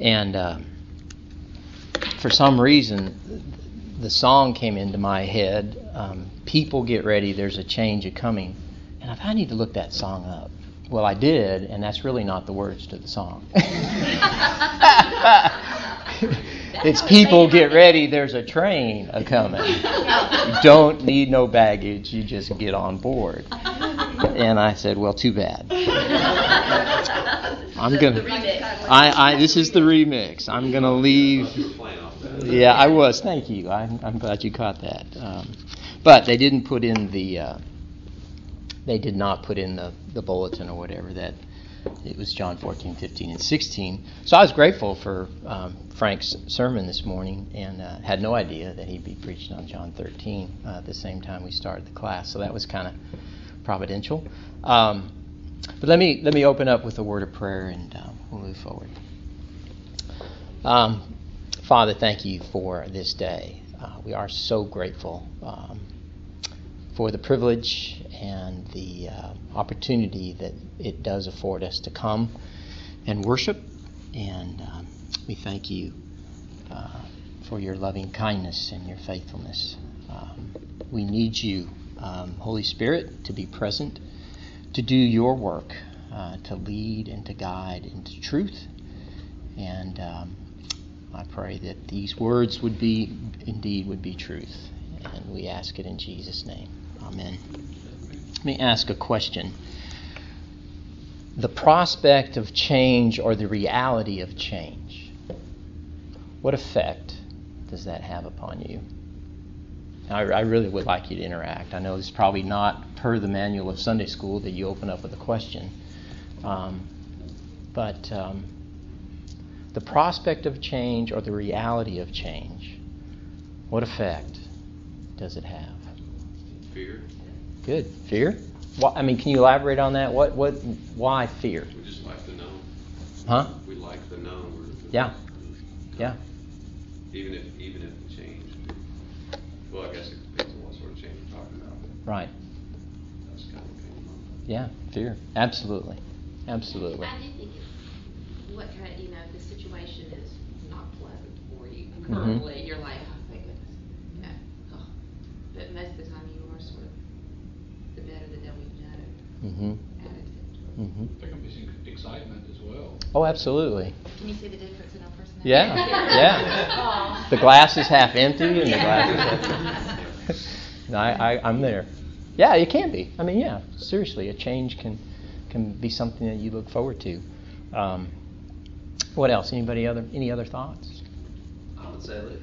And uh, for some reason, the song came into my head um, People get ready, there's a change a coming. And I thought, I need to look that song up. Well, I did, and that's really not the words to the song. it's people get ready, there's a train a coming. You don't need no baggage, you just get on board. And I said, well, too bad. I'm gonna. I, I this is the remix. I'm gonna leave. Yeah, I was. Thank you. I'm, I'm glad you caught that. Um, but they didn't put in the. Uh, they did not put in the, the bulletin or whatever that it was John 14, 15, and 16. So I was grateful for um, Frank's sermon this morning and uh, had no idea that he'd be preaching on John 13 uh, at the same time we started the class. So that was kind of providential. Um, but let me let me open up with a word of prayer and uh, we'll move forward. Um, Father, thank you for this day. Uh, we are so grateful um, for the privilege and the uh, opportunity that it does afford us to come and worship. And um, we thank you uh, for your loving kindness and your faithfulness. Um, we need you, um, Holy Spirit, to be present to do your work, uh, to lead and to guide into truth. And um, I pray that these words would be, indeed, would be truth. And we ask it in Jesus' name. Amen. Let me ask a question. The prospect of change or the reality of change, what effect does that have upon you? I, I, really would like you to interact. I know it's probably not per the manual of Sunday school that you open up with a question. Um, but um, the prospect of change or the reality of change, what effect does it have? Fear. Good. Fear? I mean, can you elaborate on that? What? What? Why fear? We just like the known. Huh? We like the known. Yeah. Yeah. Even if even if. Well, I guess it depends on what sort of change we're talking about. Right. That's kind of what. Yeah. Fear. Absolutely. Absolutely. I do think it's what kind of, you know, the situation is not pleasant for you Mm-hmm. currently, you're like, oh, thank goodness. Yeah. Oh. But most of the time you are sort of the better the devil you know Mm-hmm. Attitude. Mm-hmm. There can be some excitement as well. Oh, absolutely. Can you see the difference in our personality? Yeah. Yeah. The glass is half empty, and the glass is half empty. No, I, I, I'm there. Yeah, it can be. I mean, yeah, seriously, a change can can be something that you look forward to. Um, what else? Anybody other any other thoughts? I would say that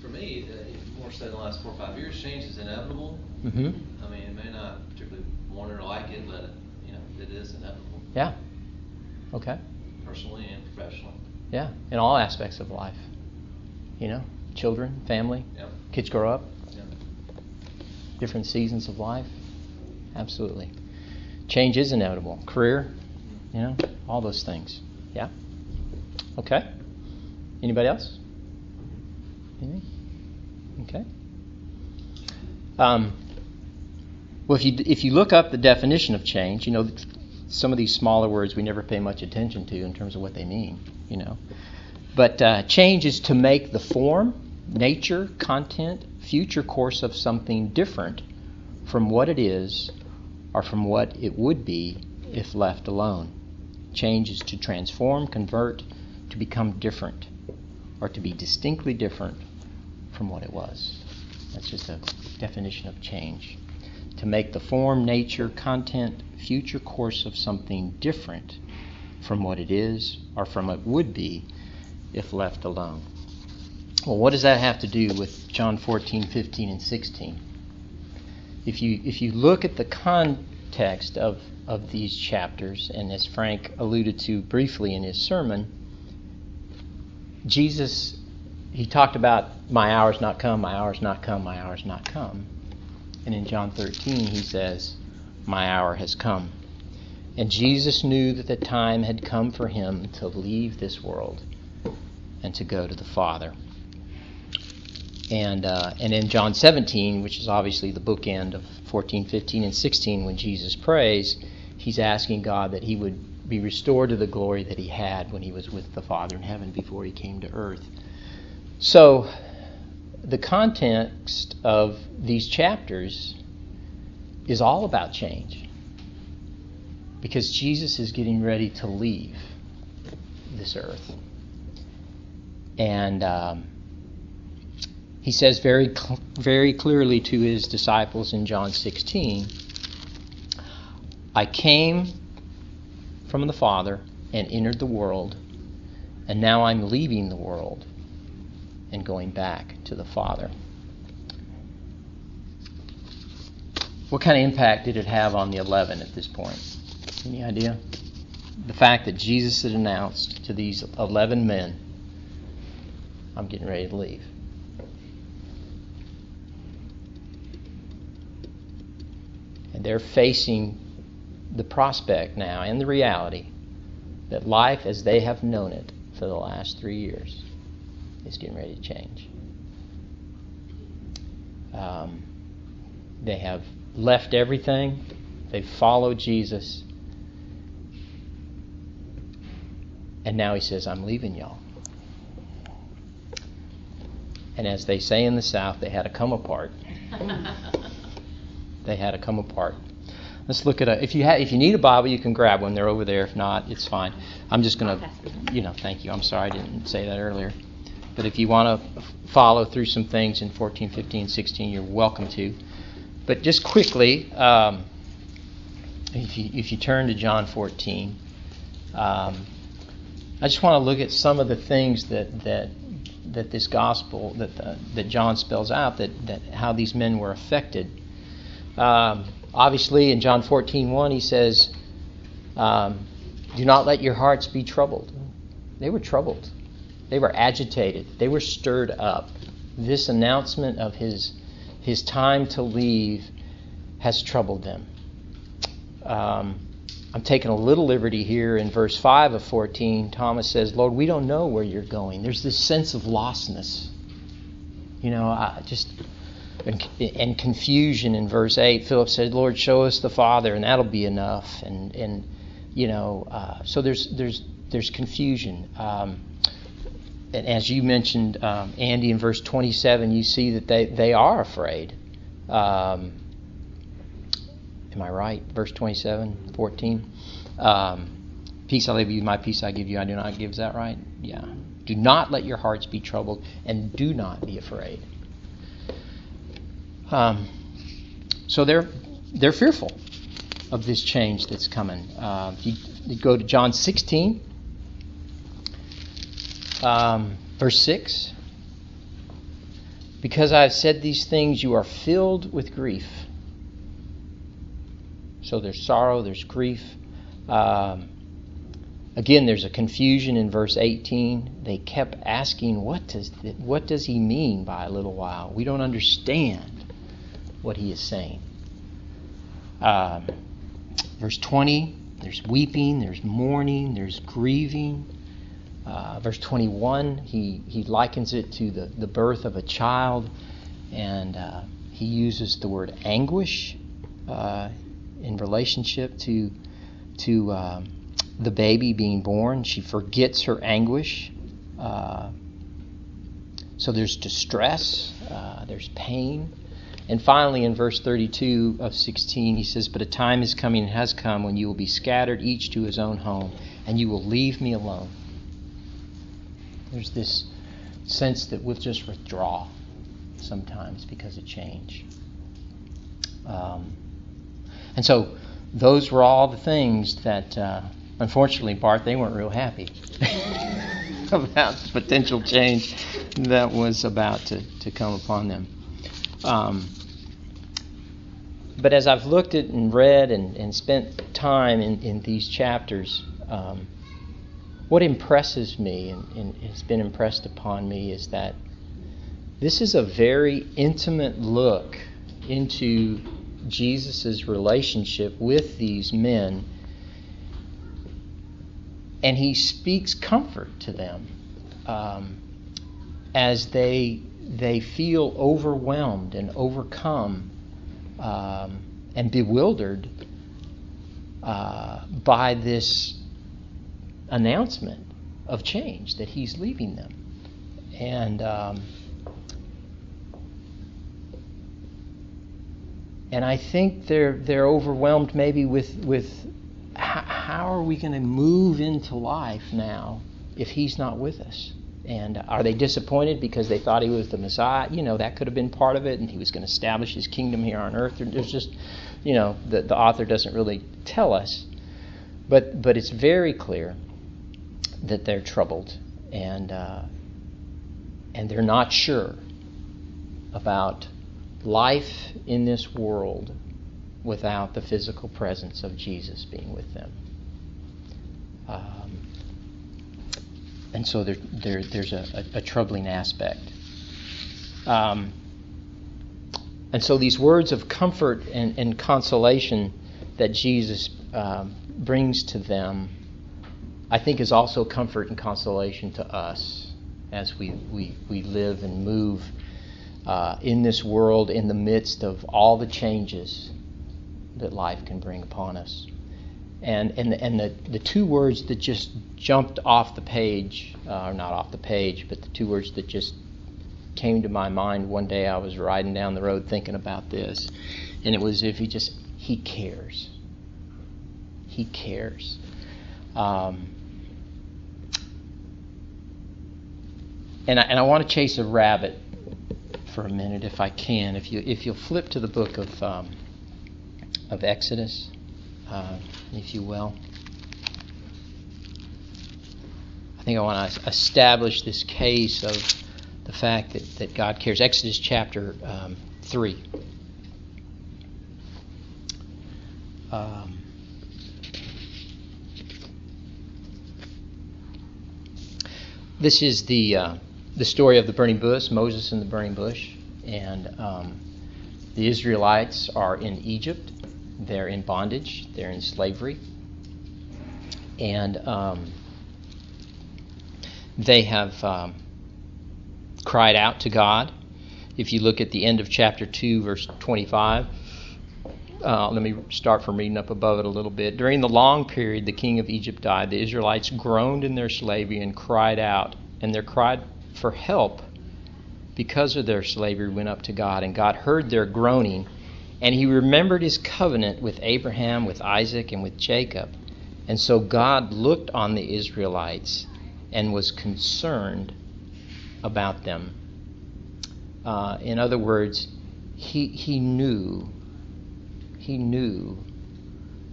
for me, uh, more so in the last four or five years, change is inevitable. Mm-hmm. I mean, it may not particularly want or like it, but you know, it is inevitable, Yeah. Okay. personally and professionally. Yeah, in all aspects of life. You know, children, family, Yep. kids grow up, Yep. different seasons of life. Absolutely. Change is inevitable. Career, you know, all those things. Yeah? Okay. Anybody else? Anything? Okay. Um, well, if you if you look up the definition of change, you know some of these smaller words we never pay much attention to in terms of what they mean. You know, but uh, change is to make the form, nature, content, future course of something different from what it is or from what it would be if left alone. Change is to transform, convert, to become different, or to be distinctly different from what it was. That's just a definition of change. To make the form, nature, content, future course of something different from what it is or from what it would be if left alone. Well, what does that have to do with John 14, 15, and 16? If you, if you look at the context of, of these chapters, and as Frank alluded to briefly in his sermon, Jesus, he talked about, My hour's not come, my hour's not come, my hour's not come. And in John 13, he says, My hour has come. And Jesus knew that the time had come for him to leave this world and to go to the Father. And, uh, and in John 17, which is obviously the bookend of 14, 15, and 16, when Jesus prays, he's asking God that he would be restored to the glory that he had when he was with the Father in heaven before he came to earth. So, the context of these chapters is all about change because Jesus is getting ready to leave this earth. And um, he says very, cl- very clearly to his disciples in John 16 I came from the Father and entered the world, and now I'm leaving the world and going back to the Father. What kind of impact did it have on the 11 at this point? Any idea? The fact that Jesus had announced to these 11 men, I'm getting ready to leave. And they're facing the prospect now and the reality that life as they have known it for the last three years is getting ready to change. Um, they have left everything, they've followed Jesus, and now he says, I'm leaving y'all. And as they say in the South, they had to come apart. they had to come apart. Let's look at a. If you ha, if you need a Bible, you can grab one. They're over there. If not, it's fine. I'm just going to, you know, thank you. I'm sorry I didn't say that earlier. But if you want to follow through some things in 14, 15, 16, you're welcome to. But just quickly, um, if you if you turn to John 14, um, I just want to look at some of the things that that that this gospel that the, that John spells out that that how these men were affected. Um, obviously, in John 14, 1, he says, um, "Do not let your hearts be troubled." They were troubled. They were agitated. They were stirred up. This announcement of his his time to leave has troubled them. Um, I'm taking a little liberty here in verse 5 of 14. Thomas says, Lord, we don't know where you're going. There's this sense of lostness. You know, I just. And, confusion in verse 8. Philip said, Lord, show us the Father, and that'll be enough. And, and you know, uh, so there's, there's, there's confusion. Um, and as you mentioned, um, Andy, in verse 27, you see that they, they are afraid. Um, am I right? Verse 27, 14. Um, peace I leave you, my peace I give you, I do not give. Is that right? Yeah. Do not let your hearts be troubled, and do not be afraid. Um, so they're they're fearful of this change that's coming. Uh, you, you, go to John 16, um, verse 6. Because I have said these things, you are filled with grief. So there's sorrow, there's grief. Um, again, there's a confusion in verse 18. They kept asking, what does, the, what does he mean by a little while? We don't understand what he is saying. Um, verse 20, there's weeping, there's mourning, there's grieving. Uh, verse 21, he, he likens it to the, the birth of a child, and uh, he uses the word anguish uh, in relationship to, to um, the baby being born. She forgets her anguish. Uh, so there's distress, uh, there's pain. And finally, in verse 32 of 16, he says, But a time is coming and has come when you will be scattered each to his own home, and you will leave me alone. There's this sense that we'll just withdraw sometimes because of change. Um, and so those were all the things that, uh, unfortunately, Bart, they weren't real happy about the potential change that was about to, to come upon them. Um, but as I've looked at and read and, and spent time in, in these chapters, um, what impresses me and, and has been impressed upon me is that this is a very intimate look into Jesus' relationship with these men, and he speaks comfort to them um, as they they feel overwhelmed and overcome um, and bewildered uh, by this announcement of change that he's leaving them. And um, and I think they're they're overwhelmed maybe with with how, how are we going to move into life now if he's not with us? And are they disappointed because they thought he was the Messiah? You know, that could have been part of it, and he was going to establish his kingdom here on earth. There's just, you know, the, the author doesn't really tell us. But, but it's very clear that they're troubled and, uh, and they're not sure about life in this world without the physical presence of Jesus being with them. Um, and so there, there, there's a, a, a troubling aspect. Um, and so these words of comfort and, and consolation that Jesus um, brings to them, I think, is also comfort and consolation to us as we, we, we live and move uh, in this world in the midst of all the changes that life can bring upon us. And, and, and the, the two words that just jumped off the page, uh, or not off the page, but the two words that just came to my mind one day I was riding down the road thinking about this. And it was if he just, he cares. He cares. Um, and I, and I want to chase a rabbit for a minute if I can. If you if you'll flip to the book of um, of Exodus uh, if you will. I think I want to establish this case of the fact that, that God cares. Exodus chapter um, 3. Um, this is the uh, the story of the burning bush, Moses and the burning bush, and um, the Israelites are in Egypt, they're in bondage, they're in slavery, and um, they have um, cried out to God. If you look at the end of chapter 2, verse 25, uh, let me start from reading up above it a little bit. During the long period the king of Egypt died, the Israelites groaned in their slavery and cried out, and their cry for help because of their slavery went up to God, and God heard their groaning and he remembered his covenant with Abraham, with Isaac, and with Jacob. And so God looked on the Israelites and was concerned about them. Uh, in other words, he, he knew, he knew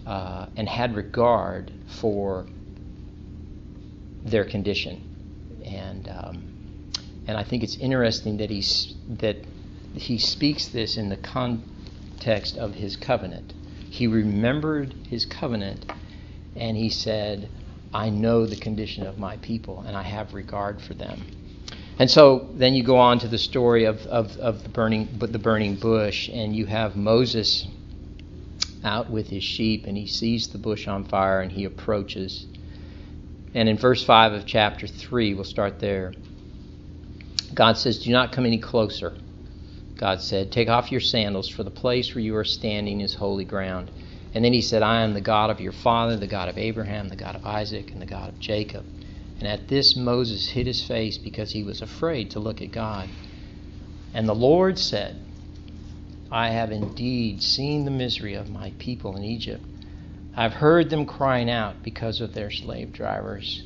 uh, and had regard for their condition. And, um, and I think it's interesting that, he's, that he speaks this in the context of his covenant. He remembered his covenant and he said, I know the condition of my people and I have regard for them. And so then you go on to the story of, of, of the burning the burning bush, and you have Moses out with his sheep, and he sees the bush on fire, and he approaches. And in verse five of chapter three, we'll start there. God says, "Do not come any closer." God said, Take off your sandals, for the place where you are standing is holy ground. And then he said, I am the God of your father, the God of Abraham, the God of Isaac, and the God of Jacob. And at this Moses hid his face because he was afraid to look at God. And the Lord said, I have indeed seen the misery of my people in Egypt. I've heard them crying out because of their slave drivers,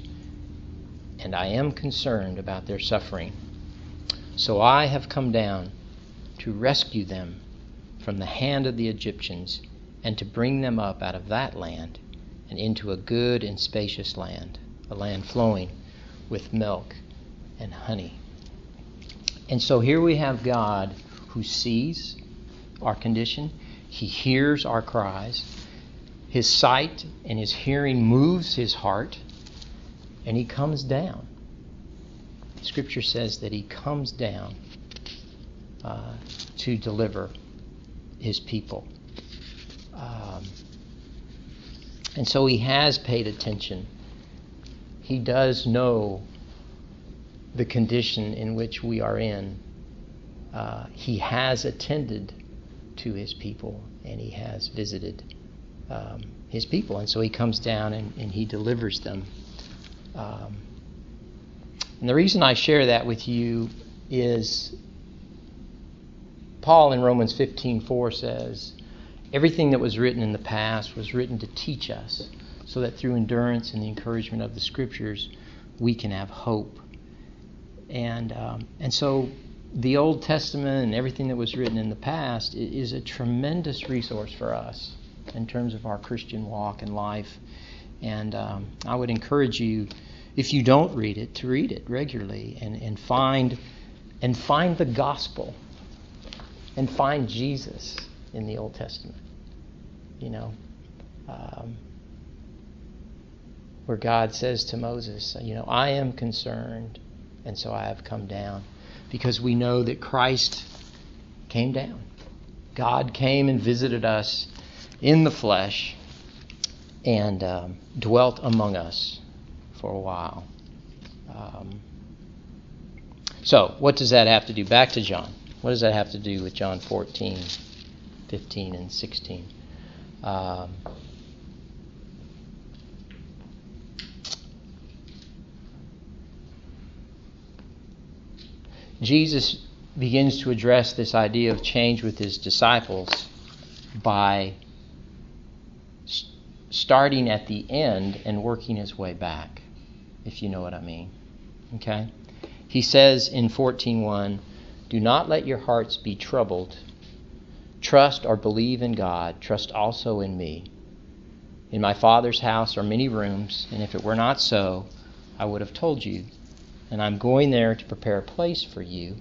and I am concerned about their suffering. So I have come down to rescue them from the hand of the Egyptians and to bring them up out of that land and into a good and spacious land, a land flowing with milk and honey. And so here we have God who sees our condition, He hears our cries, His sight and His hearing moves His heart, and He comes down. Scripture says that He comes down uh, to deliver his people. Um, and so he has paid attention. He does know the condition in which we are in. Uh, he has attended to his people and he has visited um, his people. And so he comes down and, and he delivers them Um, and the reason I share that with you is Paul in Romans 15:4 says, "Everything that was written in the past was written to teach us, so that through endurance and the encouragement of the Scriptures, we can have hope." And um, and so the Old Testament and everything that was written in the past is a tremendous resource for us in terms of our Christian walk and life. And um, I would encourage you, if you don't read it, to read it regularly and, and find and find the gospel and find Jesus in the Old Testament. You know, um, where God says to Moses, you know, I am concerned, and so I have come down because we know that Christ came down. God came and visited us in the flesh and um, dwelt among us for a while. Um, so, what does that have to do? Back to John. What does that have to do with John 14, 15, and 16? Um, Jesus begins to address this idea of change with his disciples by starting at the end and working his way back, if you know what I mean. Okay? He says in 14:1, "Do not let your hearts be troubled. Trust or believe in God, trust also in me. In my Father's house are many rooms, and if it were not so, I would have told you and I'm going there to prepare a place for you.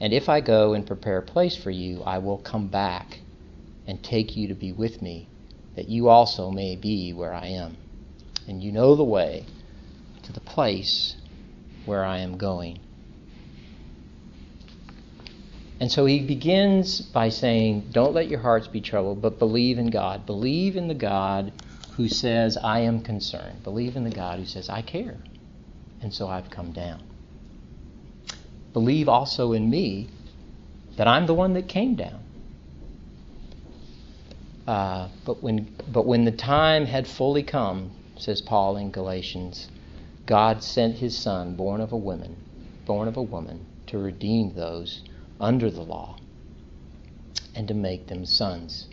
And if I go and prepare a place for you, I will come back and take you to be with me, that you also may be where I am. And you know the way to the place where I am going. And so he begins by saying, Don't let your hearts be troubled, but believe in God. Believe in the God who says, I am concerned. Believe in the God who says, I care and so I've come down. Believe also in me that I'm the one that came down. Uh, but when but when the time had fully come, says Paul in Galatians, God sent His Son, born of a woman, born of a woman, to redeem those under the law and to make them sons.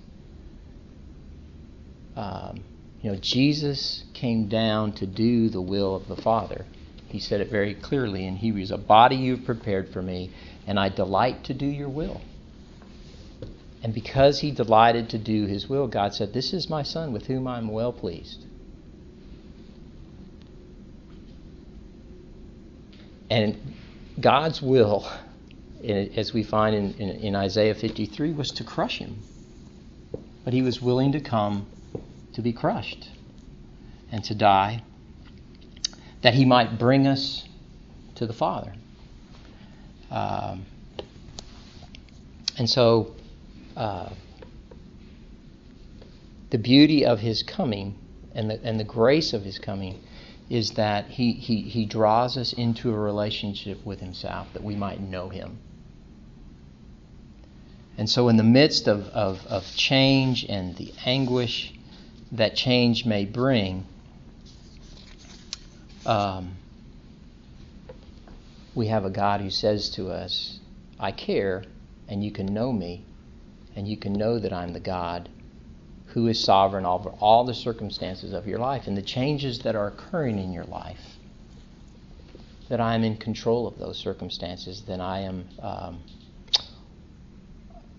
Um, you know, Jesus came down to do the will of the Father. He said it very clearly in Hebrews A body you've prepared for me, and I delight to do your will. And because he delighted to do his will, God said, This is my son with whom I'm well pleased. And God's will, as we find in, in, in, Isaiah 53, was to crush him. But he was willing to come to be crushed and to die that he might bring us to the Father. Um, and so, uh, the beauty of his coming and the, and the grace of his coming is that he, he, he draws us into a relationship with himself that we might know him. And so, in the midst of, of, of change and the anguish that change may bring, um, we have a God who says to us, I care, and you can know me, and you can know that I'm the God who is sovereign over all the circumstances of your life and the changes that are occurring in your life. That I am in control of those circumstances, that I am um,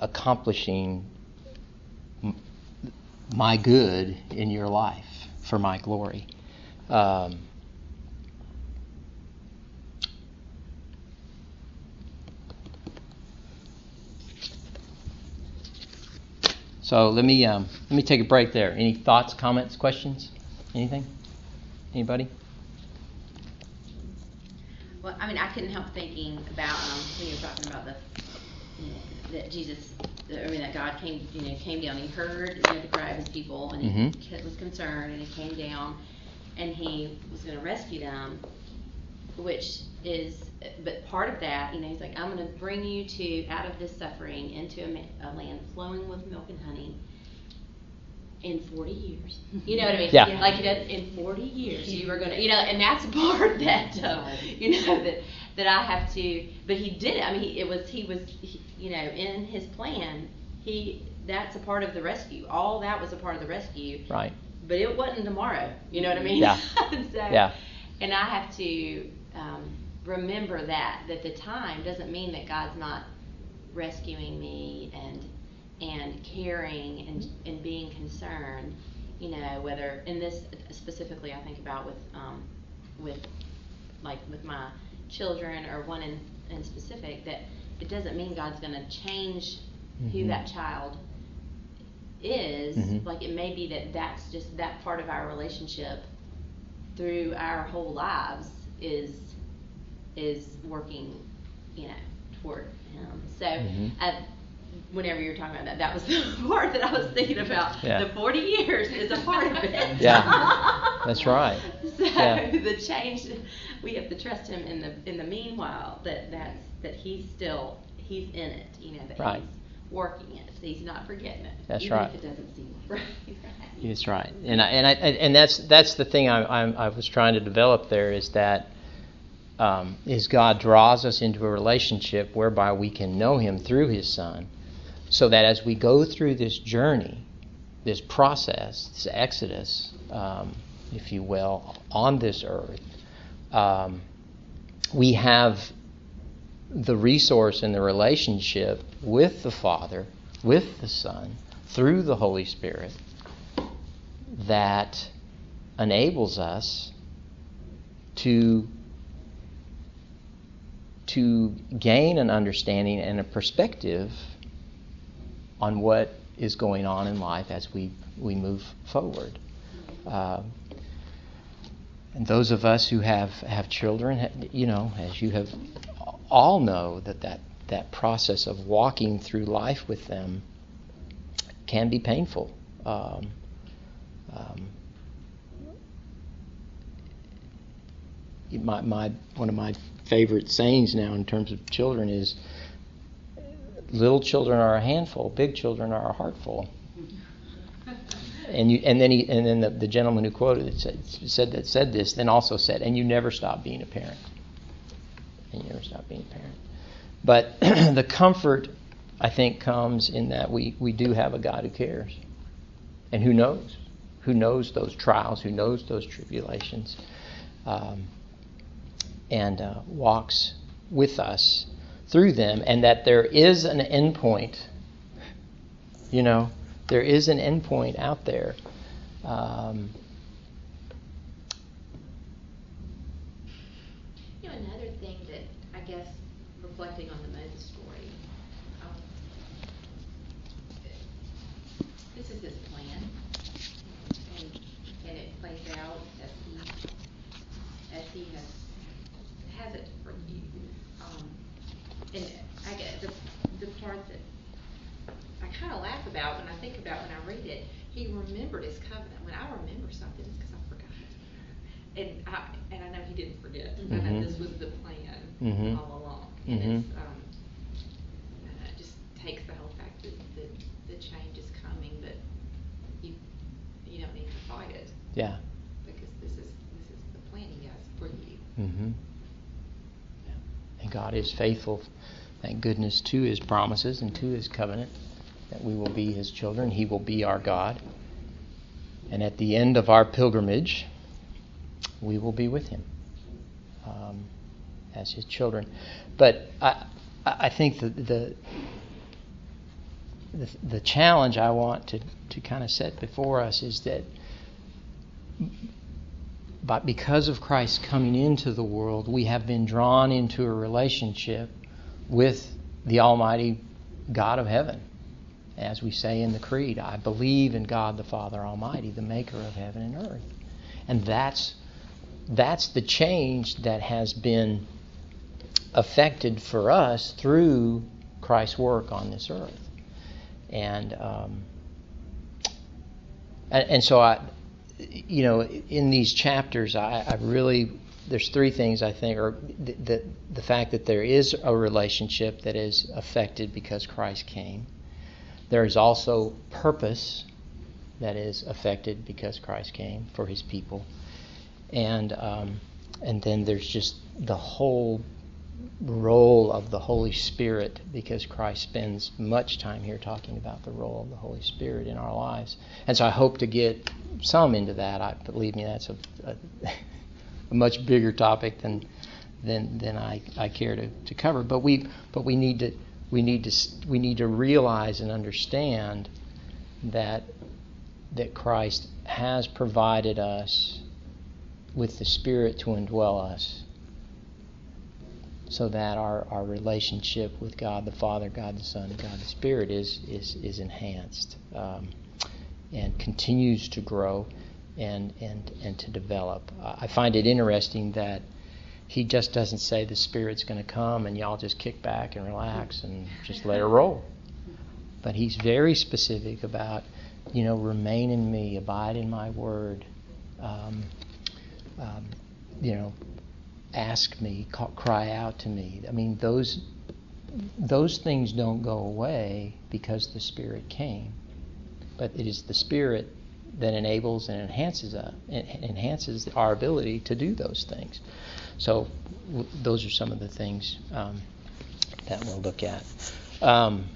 accomplishing my good in your life for my glory. Um, So let me um, let me take a break there. Any thoughts, comments, questions, anything? Anybody? Well, I mean, I couldn't help thinking about um, when you were talking about the you know, that Jesus, I mean, that God came, you know, came down. He heard you know, the cry of his people, and he Mhm. was concerned, and he came down, and he was going to rescue them, which is, but part of that, you know, he's like, I'm going to bring you to out of this suffering into a, a land flowing with milk and honey. in 40 years. You know what I mean? Yeah. Like you know, in 40 years you were gonna, you know, and that's part that uh, you know that that I have to. But he did it. I mean, he, it was he was he, you know in his plan. He that's a part of the rescue. All that was a part of the rescue. Right. But it wasn't tomorrow. You know what I mean? Yeah. so, Yeah. And I have to um, remember that that the time doesn't mean that God's not rescuing me and and caring and and being concerned. You know, whether in this specifically, I think about with um, with like with my children or one in, in specific that it doesn't mean God's going to change who Mhm. that child is. Mhm. Like it may be that that's just that part of our relationship through our whole lives is is working, you know, toward him. So Mhm. uh, whenever you were talking about that, that was the part that I was thinking about. Yeah. The 40 years is a part of it. Yeah. That's right. So Yeah. the change, we have to trust him in the in the meanwhile that that's that he's still he's in it. You know that Right. he's working it. He's not forgetting it. That's even right. If it doesn't seem right. That's right, and I, and I, and that's that's the thing I, I, I was trying to develop there is that um, is God draws us into a relationship whereby we can know Him through His Son, so that as we go through this journey, this process, this exodus, um, if you will, on this earth, um, we have the resource and the relationship with the Father, with the Son, through the Holy Spirit that enables us to to gain an understanding and a perspective on what is going on in life as we, we move forward. Um, and those of us who have, have children, you know, as you have all know that, that that process of walking through life with them can be painful. Um, um, my, my one of my favorite sayings now in terms of children is little children are a handful, big children are a heartful. And you, and then he, and then the, the gentleman who quoted it said, said that said this, then also said, and you never stop being a parent. And you never stop being a parent. But the comfort, I think, comes in that we, we do have a God who cares, and who knows, who knows those trials, who knows those tribulations, um, and uh, walks with us through them, and that there is an endpoint. You know, there is an endpoint out there. Um, You know, another thing that I guess reflecting on the Moses story, um, this is his plan, and and it plays out as he as he has has it for you. Um, and I get the the part that I kind of laugh about when I think about when I read it. He remembered his covenant. When I remember something, it's because I forgot. And I and I know he didn't forget. I know Mhm. this was the plan Mhm. all along. And Mhm. it's, um, and it just takes the whole fact that, that the change is coming, but you you don't need to fight it yeah. because this is this is the plan he has for you. Mm-hmm. And God is faithful, thank goodness, to His promises and to His covenant that we will be His children. He will be our God. And at the end of our pilgrimage, we will be with Him um, as His children. But I, I think the, the the the challenge I want to, to kind of set before us is that but because of Christ coming into the world, we have been drawn into a relationship with the Almighty God of heaven. As we say in the Creed, I believe in God the Father Almighty, the maker of heaven and earth. And that's that's the change that has been affected for us through Christ's work on this earth. And um, and, and so I you know, in these chapters, I, I really there's three things I think, or the, the the fact that there is a relationship that is affected because Christ came. There is also purpose that is affected because Christ came for His people, and um, and then there's just the whole role of the Holy Spirit because Christ spends much time here talking about the role of the Holy Spirit in our lives. And so I hope to get some into that. I believe me, that's a, a, a much bigger topic than than than I, I care to, to cover. But we but we need to we need to we need to realize and understand that that Christ has provided us with the Spirit to indwell us so that our, our relationship with God the Father, God the Son, God the Spirit is, is, is enhanced um, and continues to grow and, and, and to develop. I find it interesting that he just doesn't say the Spirit's going to come and y'all just kick back and relax and just let it roll. But he's very specific about, you know, remain in me, abide in my word. Um, um, you know, ask me, call, cry out to me. I mean, those those things don't go away because the Spirit came, but it is the Spirit that enables and enhances uh, enhances our ability to do those things. So, w- those are some of the things um, that we'll look at. Um,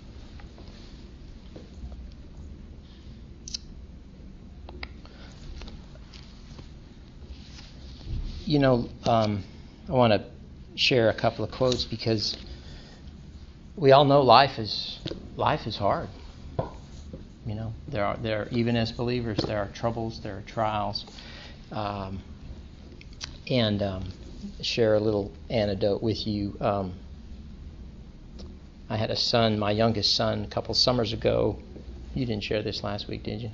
you know, um, I want to share a couple of quotes because we all know life is life is hard. You know, there are there even as believers there are troubles, there are trials, um, and um, share a little anecdote with you. Um, I had a son, my youngest son, a couple summers ago. You didn't share this last week, did you?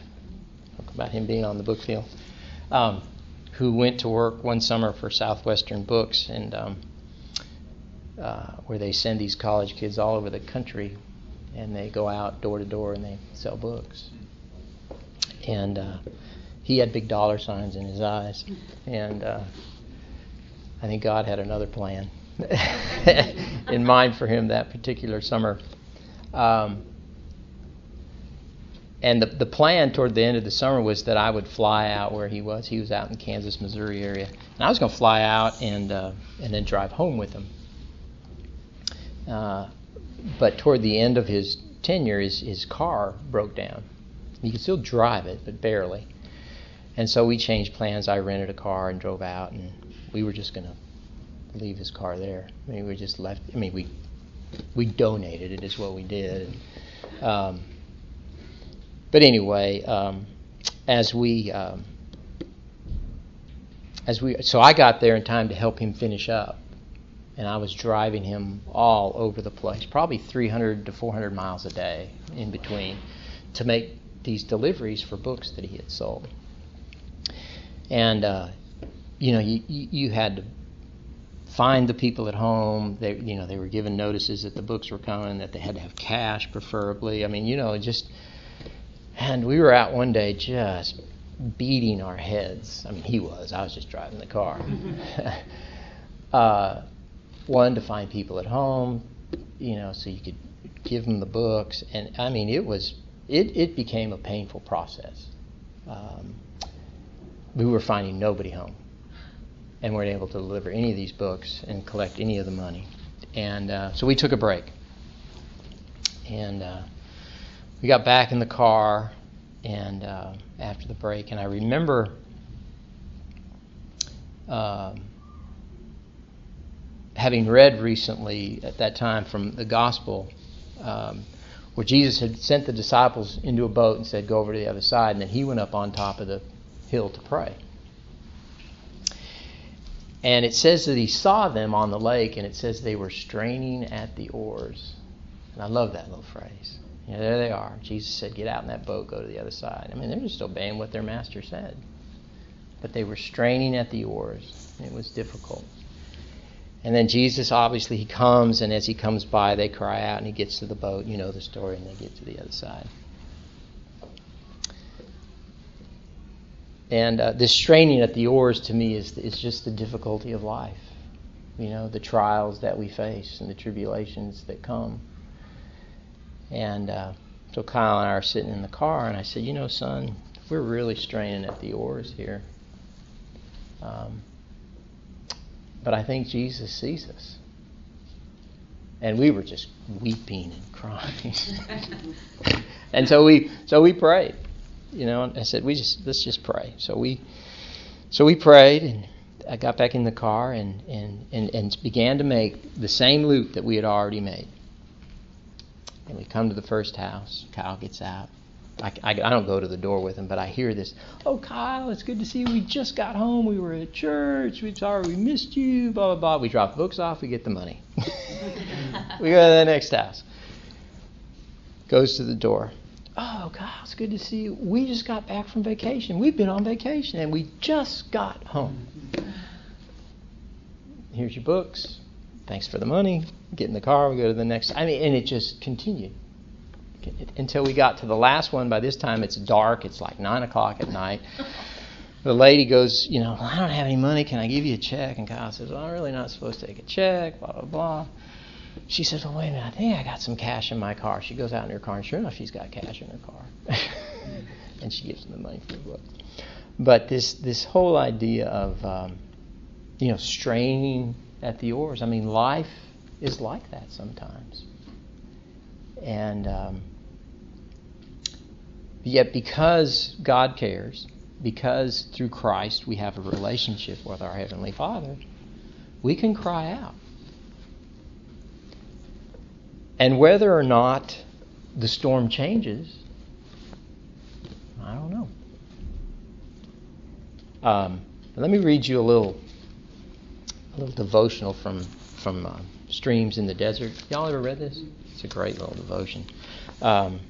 Talk about him being on the book field. Um, who went to work one summer for Southwestern Books, and um, uh, where they send these college kids all over the country, and they go out door to door and they sell books. And uh, he had big dollar signs in his eyes, and uh, I think God had another plan in mind for him that particular summer. Um, and the, the plan toward the end of the summer was that I would fly out where he was. He was out in Kansas, Missouri area, and I was going to fly out and uh, and then drive home with him. Uh, but toward the end of his tenure, his his car broke down. He could still drive it, but barely. And so we changed plans. I rented a car and drove out, and we were just going to leave his car there. I mean, we just left. I mean, we we donated it is what we did. Um, but anyway, um, as we um, as we so I got there in time to help him finish up, and I was driving him all over the place, probably 300 to 400 miles a day in between, to make these deliveries for books that he had sold. And uh, you know, you, you had to find the people at home. They, you know, they were given notices that the books were coming, that they had to have cash, preferably. I mean, you know, just and we were out one day just beating our heads. I mean, he was. I was just driving the car. uh, one, to find people at home, you know, so you could give them the books. And I mean, it was, it, it became a painful process. Um, we were finding nobody home and weren't able to deliver any of these books and collect any of the money. And uh, so we took a break. And uh, we got back in the car and uh, after the break, and I remember um, having read recently at that time from the gospel um, where Jesus had sent the disciples into a boat and said, Go over to the other side, and then he went up on top of the hill to pray. And it says that he saw them on the lake, and it says they were straining at the oars. And I love that little phrase. You know, there they are. Jesus said, Get out in that boat, go to the other side. I mean, they're just obeying what their master said. But they were straining at the oars. It was difficult. And then Jesus, obviously, he comes, and as he comes by, they cry out, and he gets to the boat. You know the story, and they get to the other side. And uh, this straining at the oars to me is, is just the difficulty of life. You know, the trials that we face and the tribulations that come. And uh, so Kyle and I are sitting in the car, and I said, You know, son, we're really straining at the oars here. Um, but I think Jesus sees us. And we were just weeping and crying. and so we so we prayed. You know, I said we just let's just pray. So we so we prayed and I got back in the car and, and, and, and began to make the same loop that we had already made. And we come to the first house. Kyle gets out. I, I, I, don't go to the door with him, but I hear this. Oh, Kyle, it's good to see you. We just got home. We were at church. We're sorry we missed you. Blah blah blah. We drop the books off. We get the money. we go to the next house. Goes to the door. Oh, Kyle, it's good to see you. We just got back from vacation. We've been on vacation and we just got home. Here's your books. Thanks for the money. Get in the car. We go to the next. I mean, and it just continued until we got to the last one. By this time, it's dark. It's like nine o'clock at night. The lady goes, you know, I don't have any money. Can I give you a check? And Kyle says, well, I'm really not supposed to take a check. Blah blah blah. She says, well, wait a minute. I think I got some cash in my car. She goes out in her car, and sure enough, she's got cash in her car. and she gives him the money for the book. But this this whole idea of um, you know straining at the oars. I mean, life is like that sometimes. And um, yet, because God cares, because through Christ we have a relationship with our Heavenly Father, we can cry out. And whether or not the storm changes, I don't know. Um, let me read you a little, a little devotional from from uh, Streams in the Desert. Y'all ever read this? It's a great little devotion. Um,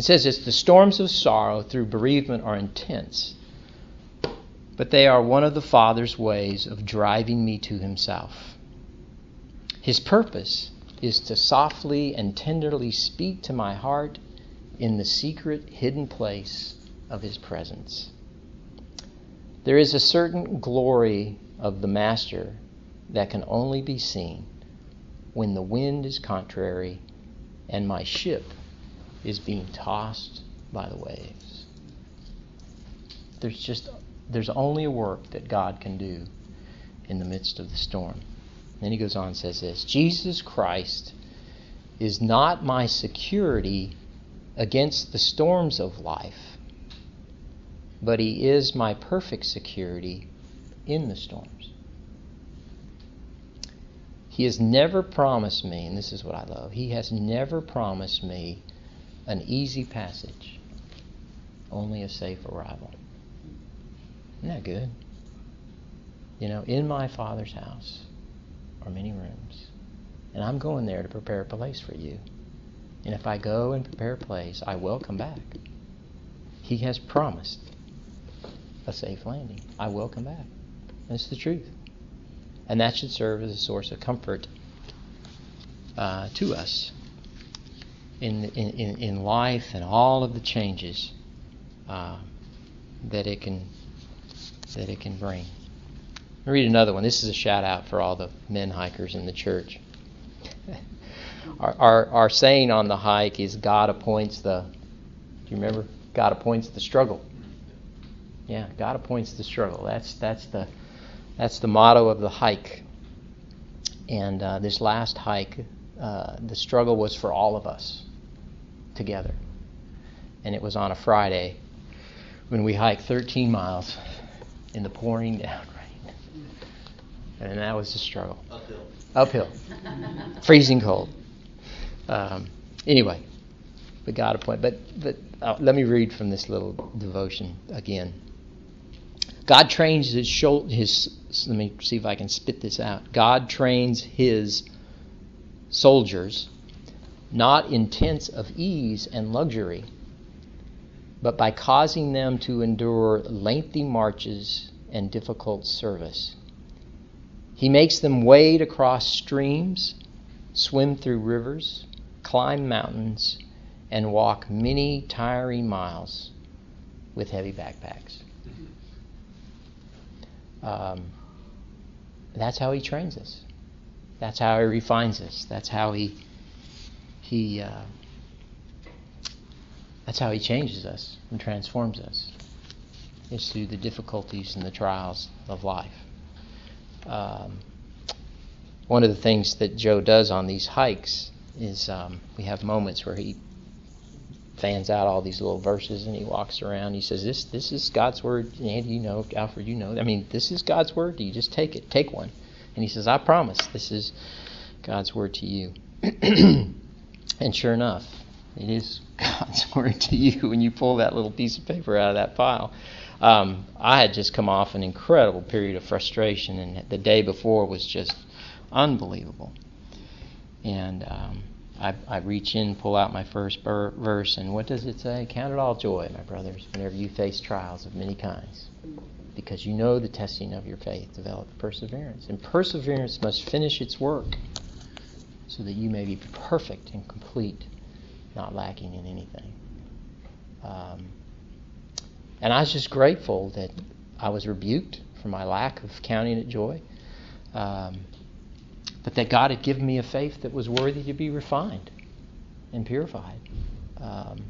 it says this: the storms of sorrow through bereavement are intense, but they are one of the Father's ways of driving me to Himself. His purpose is to softly and tenderly speak to my heart in the secret, hidden place of His presence. There is a certain glory of the Master that can only be seen when the wind is contrary and my ship is being tossed by the waves. There's just there's only a work that God can do in the midst of the storm. Then he goes on and says this Jesus Christ is not my security against the storms of life, but he is my perfect security in the storms. He has never promised me, and this is what I love, he has never promised me an easy passage, only a safe arrival. Isn't that good? You know, in my Father's house are many rooms, and I'm going there to prepare a place for you. And if I go and prepare a place, I will come back. He has promised a safe landing. I will come back. That's the truth. And that should serve as a source of comfort uh, to us in, in, in life and all of the changes uh, that it can that it can bring. I'll read another one. This is a shout out for all the men hikers in the church. our, our, our saying on the hike is God appoints the. Do you remember? God appoints the struggle. Yeah, God appoints the struggle. That's that's the that's the motto of the hike. And uh, this last hike, uh, the struggle was for all of us together. And it was on a Friday when we hiked 13 miles in the pouring down rain. And that was the struggle. Uphill. Uphill. Freezing cold. Um, anyway, but God appointed. But, but uh, let me read from this little devotion again. God trains his, his, let me see if I can spit this out. God trains his soldiers not in tents of ease and luxury, but by causing them to endure lengthy marches and difficult service. He makes them wade across streams, swim through rivers, climb mountains, and walk many tiring miles with heavy backpacks. Um, that's how he trains us. That's how he refines us. That's how he he. Uh, That's how He changes us and transforms us. It's through the difficulties and the trials of life. Um, one of the things that Joe does on these hikes is um, we have moments where he fans out all these little verses and he walks around. He says, "This this is God's word." Andy, you know, Alfred, you know. I mean, this is God's word. Do you just take it? Take one. And he says, "I promise, this is God's word to you." and sure enough, it is God's word to you when you pull that little piece of paper out of that pile. Um, I had just come off an incredible period of frustration, and the day before was just unbelievable. And um, I, I reach in, pull out my first ber- verse, and what does it say? Count it all joy, my brothers, whenever you face trials of many kinds, because you know the testing of your faith develops perseverance, and perseverance must finish its work, so that you may be perfect and complete, not lacking in anything. Um, and I was just grateful that I was rebuked for my lack of counting it joy. Um, but that God had given me a faith that was worthy to be refined and purified. Um,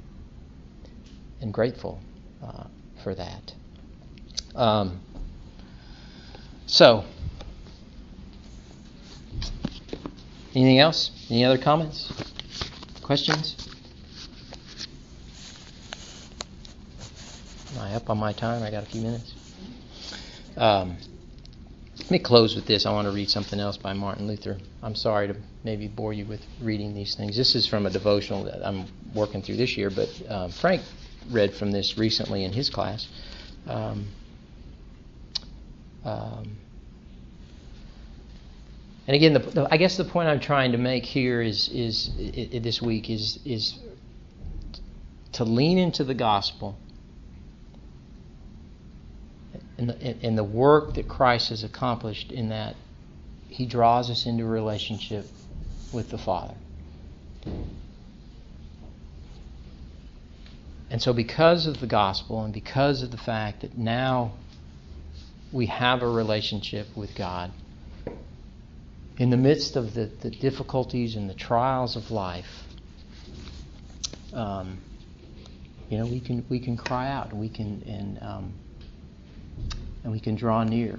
and grateful uh, for that. Um, so, anything else? Any other comments? Questions? Am I up on my time? I got a few minutes. Um, let me close with this. I want to read something else by Martin Luther. I'm sorry to maybe bore you with reading these things. This is from a devotional that I'm working through this year, but um, Frank read from this recently in his class. Um, um, and again, the, the, I guess the point I'm trying to make here is, is, is this week is, is to lean into the gospel and the, and the work that Christ has accomplished in that he draws us into a relationship with the Father. And so, because of the gospel and because of the fact that now we have a relationship with God, in the midst of the, the difficulties and the trials of life, um, you know, we can we can cry out and we can and um, and we can draw near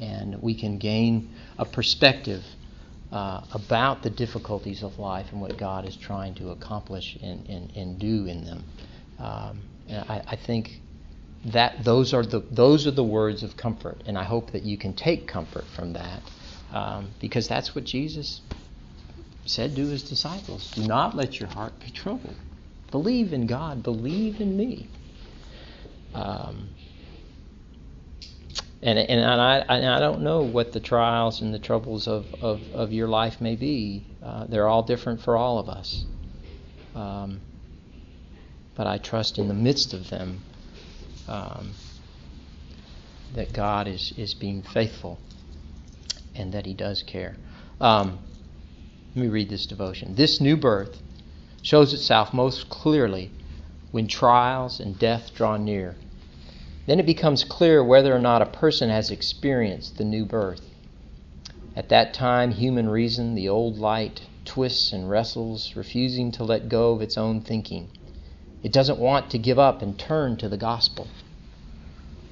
and we can gain a perspective uh, about the difficulties of life and what God is trying to accomplish and, and, and do in them. Um, and I, I, think that those are the those are the words of comfort, and I hope that you can take comfort from that, um, because that's what Jesus said to his disciples: "Do not let your heart be troubled. Believe in God. Believe in me." Um, and and I, I don't know what the trials and the troubles of, of, of your life may be. Uh, they're all different for all of us. Um, but I trust in the midst of them um, that God is, is being faithful and that He does care. Um, let me read this devotion. This new birth shows itself most clearly when trials and death draw near then it becomes clear whether or not a person has experienced the new birth. At that time, human reason, the old light, twists and wrestles, refusing to let go of its own thinking. It doesn't want to give up and turn to the gospel.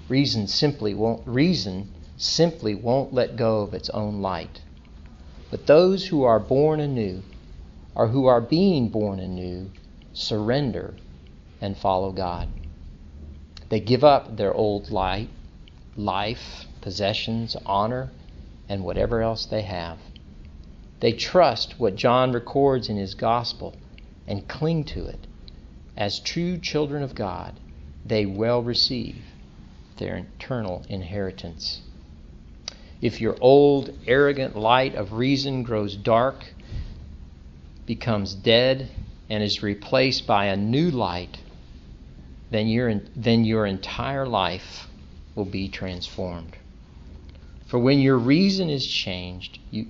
Reason simply won't reason simply won't let go of its own light. But those who are born anew, or who are being born anew, surrender and follow God. They give up their old life, life, possessions, honor, and whatever else they have. They trust what John records in his gospel and cling to it. As true children of God, they will receive their eternal inheritance. If your old, arrogant light of reason grows dark, becomes dead, and is replaced by a new light then your, then your entire life will be transformed. For when your reason is changed, you,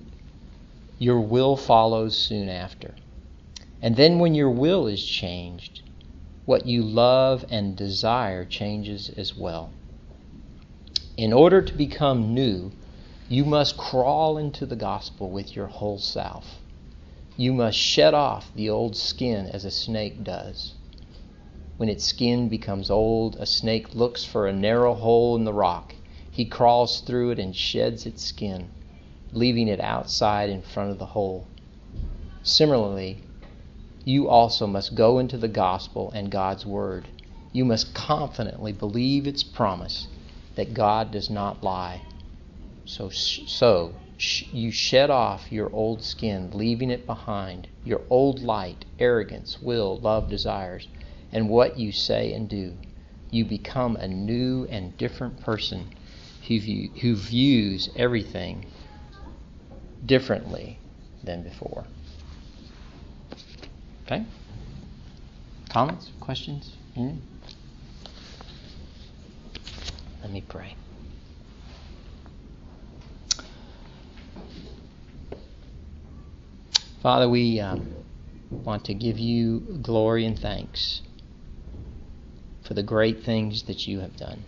your will follows soon after. And then when your will is changed, what you love and desire changes as well. In order to become new, you must crawl into the gospel with your whole self. You must shed off the old skin as a snake does When its skin becomes old, a snake looks for a narrow hole in the rock. He crawls through it and sheds its skin, leaving it outside in front of the hole. Similarly, you also must go into the gospel and God's word. You must confidently believe its promise that God does not lie. So, so you shed off your old skin, leaving it behind, your old light, arrogance, will, love, desires, and what you say and do. You become a new and different person who, view, who views everything differently than before. Okay? Comments? Questions? Mm? Let me pray. Father, we um, want to give you glory and thanks for the great things that you have done.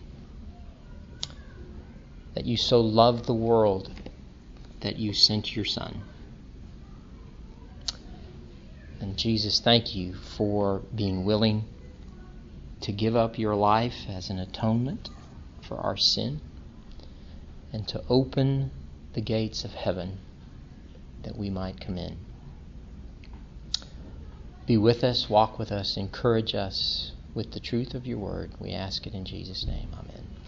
That you so loved the world that you sent your Son. And Jesus, thank you for being willing to give up your life as an atonement for our sin and to open the gates of heaven that we might come in. Be with us, walk with us, encourage us with the truth of your word. We ask it in Jesus' name. Amen.